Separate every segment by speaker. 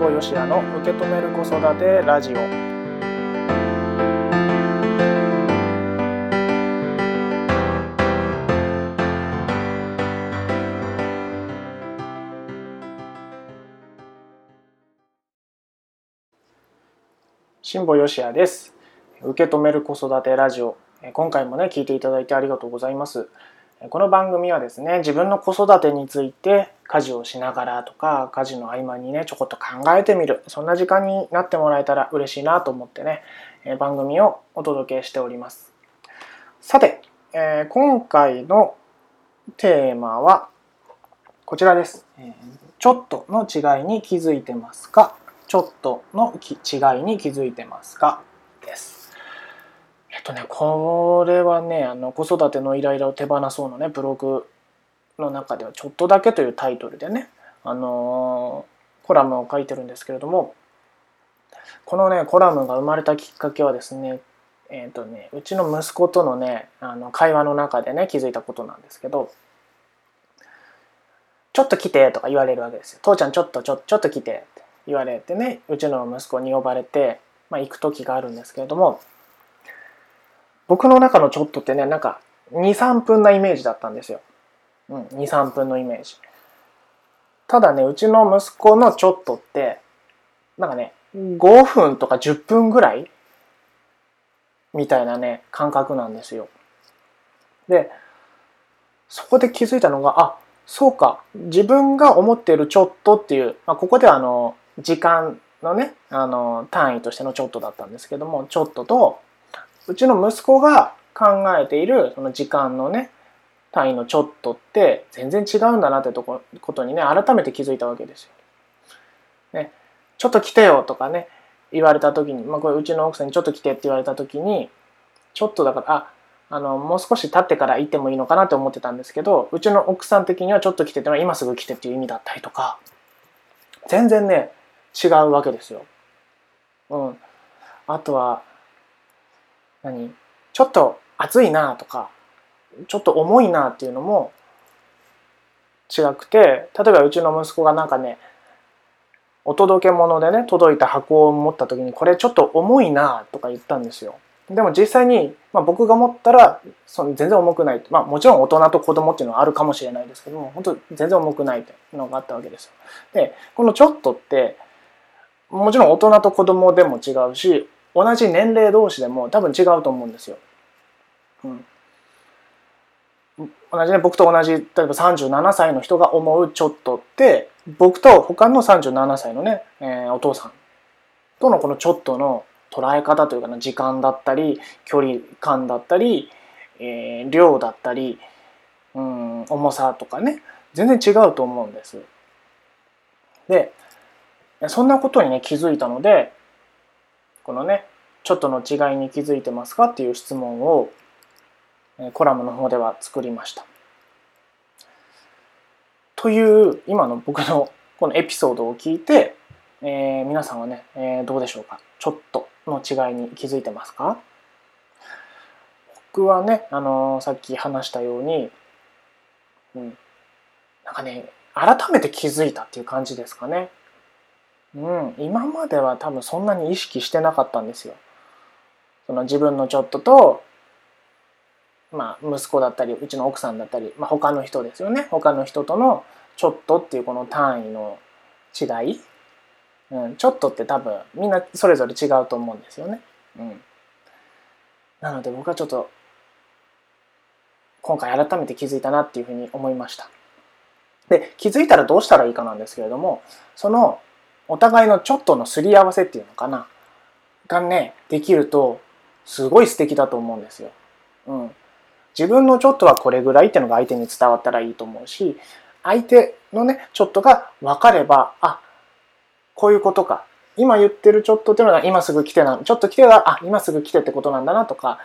Speaker 1: 保よしやの受け止める子育てラジオ。辛坊よしやです。受け止める子育てラジオ。今回もね聞いていただいてありがとうございます。この番組はですね自分の子育てについて家事をしながらとか家事の合間にねちょこっと考えてみる。そんな時間になってもらえたら嬉しいなと思ってね番組をお届けしております。さて、え今回のテーマはこちらです。ちょっとの違いに気づいてますか？ちょっとの違いに気づいてますか？です。っとね、これはね、あの子育てのイライラを手放そうのね、ブログの中ではちょっとだけというタイトルでね、あの、コラムを書いてるんですけれども、このね、コラムが生まれたきっかけはですね、えっ、ー、とね、うちの息子とのね、あの会話の中でね、気づいたことなんですけど、ちょっと来てとか言われるわけですよ。父ちゃんちょっとちょちょっと来てって。言われてねうちの息子に呼ばれて、まあ、行く時があるんですけれども僕の中のちょっとってねなんか23分なイメージだったんですよ、うん、23分のイメージ。ただねうちの息子のちょっとってなんかね5分とか10分ぐらいみたいなね感覚なんですよ。でそこで気づいたのがあそうか自分が思っているちょっとっていう、まあ、ここではあの時間のねあの単位としてのちょっとだったんですけどもちょっととうちの息子が考えているその時間のね単位のちょっとって全然違うんだなってとこことにね改めて気づいたわけですよ。ね、ちょっと来てよとかね言われた時に、まあ、これうちの奥さんにちょっと来てって言われた時にちょっとだからああのもう少し経ってから行ってもいいのかなって思ってたんですけどうちの奥さん的にはちょっと来てってのは今すぐ来てっていう意味だったりとか全然ね違うわけですよ。うん。あとは、何？ちょっと暑いなとか、ちょっと重いなっていうのも違くて、例えばうちの息子がなんかね、お届け物でね、届いた箱を持った時に、これちょっと重いなとか言ったんですよ。でも実際に、まあ、僕が持ったらその全然重くない、まあ、もちろん大人と子供っていうのはあるかもしれないですけども本当全然重くないっていうのがあったわけですよ。でこの「ちょっと」ってもちろん大人と子供でも違うし同じ年齢同士でも多分違うと思うんですよ。うん、同じね僕と同じ例えば37歳の人が思うちょっとって僕と他の37歳のね、えー、お父さんとのこのちょっとの捉え方というかな時間だったり距離感だったり、えー、量だったり、うん、重さとかね全然違うと思うんです。でそんなことにね気づいたのでこのねちょっとの違いに気づいてますかっていう質問をコラムの方では作りました。という今の僕のこのエピソードを聞いて、えー、皆さんはね、えー、どうでしょうか？ちょっとの違いに気づいてますか？僕はね、あのー、さっき話したように、うん、なんかね改めて気づいたっていう感じですかね。うん、今までは多分そんなに意識してなかったんですよ。その自分のちょっとと、まあ、息子だったりうちの奥さんだったり、まあ、他の人ですよね他の人とのちょっとっていうこの単位の違い、うん、ちょっとって多分みんなそれぞれ違うと思うんですよね。うん、なので僕はちょっと今回改めて気づいたなっていうふうに思いました。で気づいたらどうしたらいいかなんですけれどもそのお互いのちょっとのすり合わせっていうのかな。がねできるとすごい素敵だと思うんですよ。うん、自分のちょっとはこれぐらいっていうのが相手に伝わったらいいと思うし相手のねちょっとが分かればあこういうことか。今言ってるちょっとっていうのが今すぐ来てなちょっと来てはあ今すぐ来てってことなんだなとか。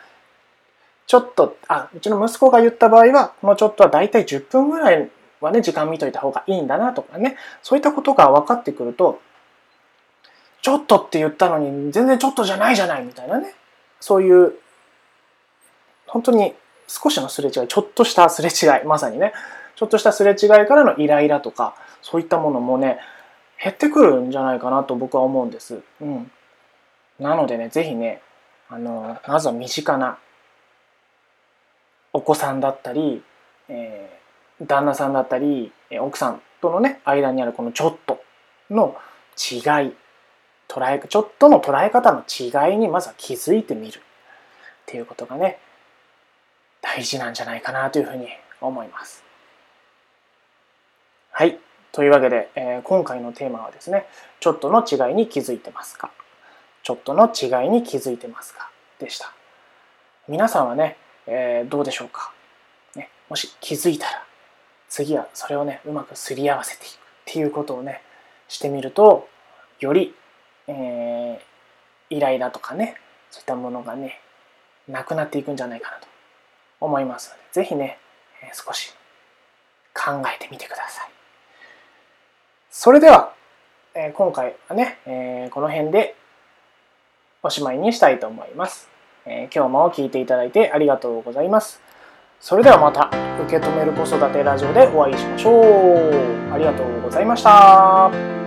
Speaker 1: ちょっとあうちの息子が言った場合はこのちょっとは大体10分ぐらいはね時間見といた方がいいんだなとかね。そういったことが分かってくるとちょっとって言ったのに全然ちょっとじゃないじゃないみたいなねそういう本当に少しのすれ違いちょっとしたすれ違いまさにねちょっとしたすれ違いからのイライラとかそういったものもね減ってくるんじゃないかなと僕は思うんです。うん。なのでね、ぜひね、あの、まずは身近なお子さんだったり、えー、旦那さんだったり、奥さんとのね、間にあるこのちょっとの違い、捉え、ちょっとの捉え方の違いにまずは気づいてみるっていうことがね、大事なんじゃないかなというふうに思います。はい。というわけで、えー、今回のテーマはですね、ちょっとの違いに気づいてますかちょっとの違いに気づいてますかでした。皆さんはね、えー、どうでしょうか、ね、もし気づいたら、次はそれをね、うまくすり合わせていくっていうことをね、してみると、より、えー、イライラとかね、そういったものがね、なくなっていくんじゃないかなと思いますので、ぜひね、えー、少し考えてみてください。それでは、えー、今回はね、え、この辺でおしまいにしたいと思います。え今日も聞いていただいてありがとうございます。それではまた受け止める子育てラジオでお会いしましょう。ありがとうございました。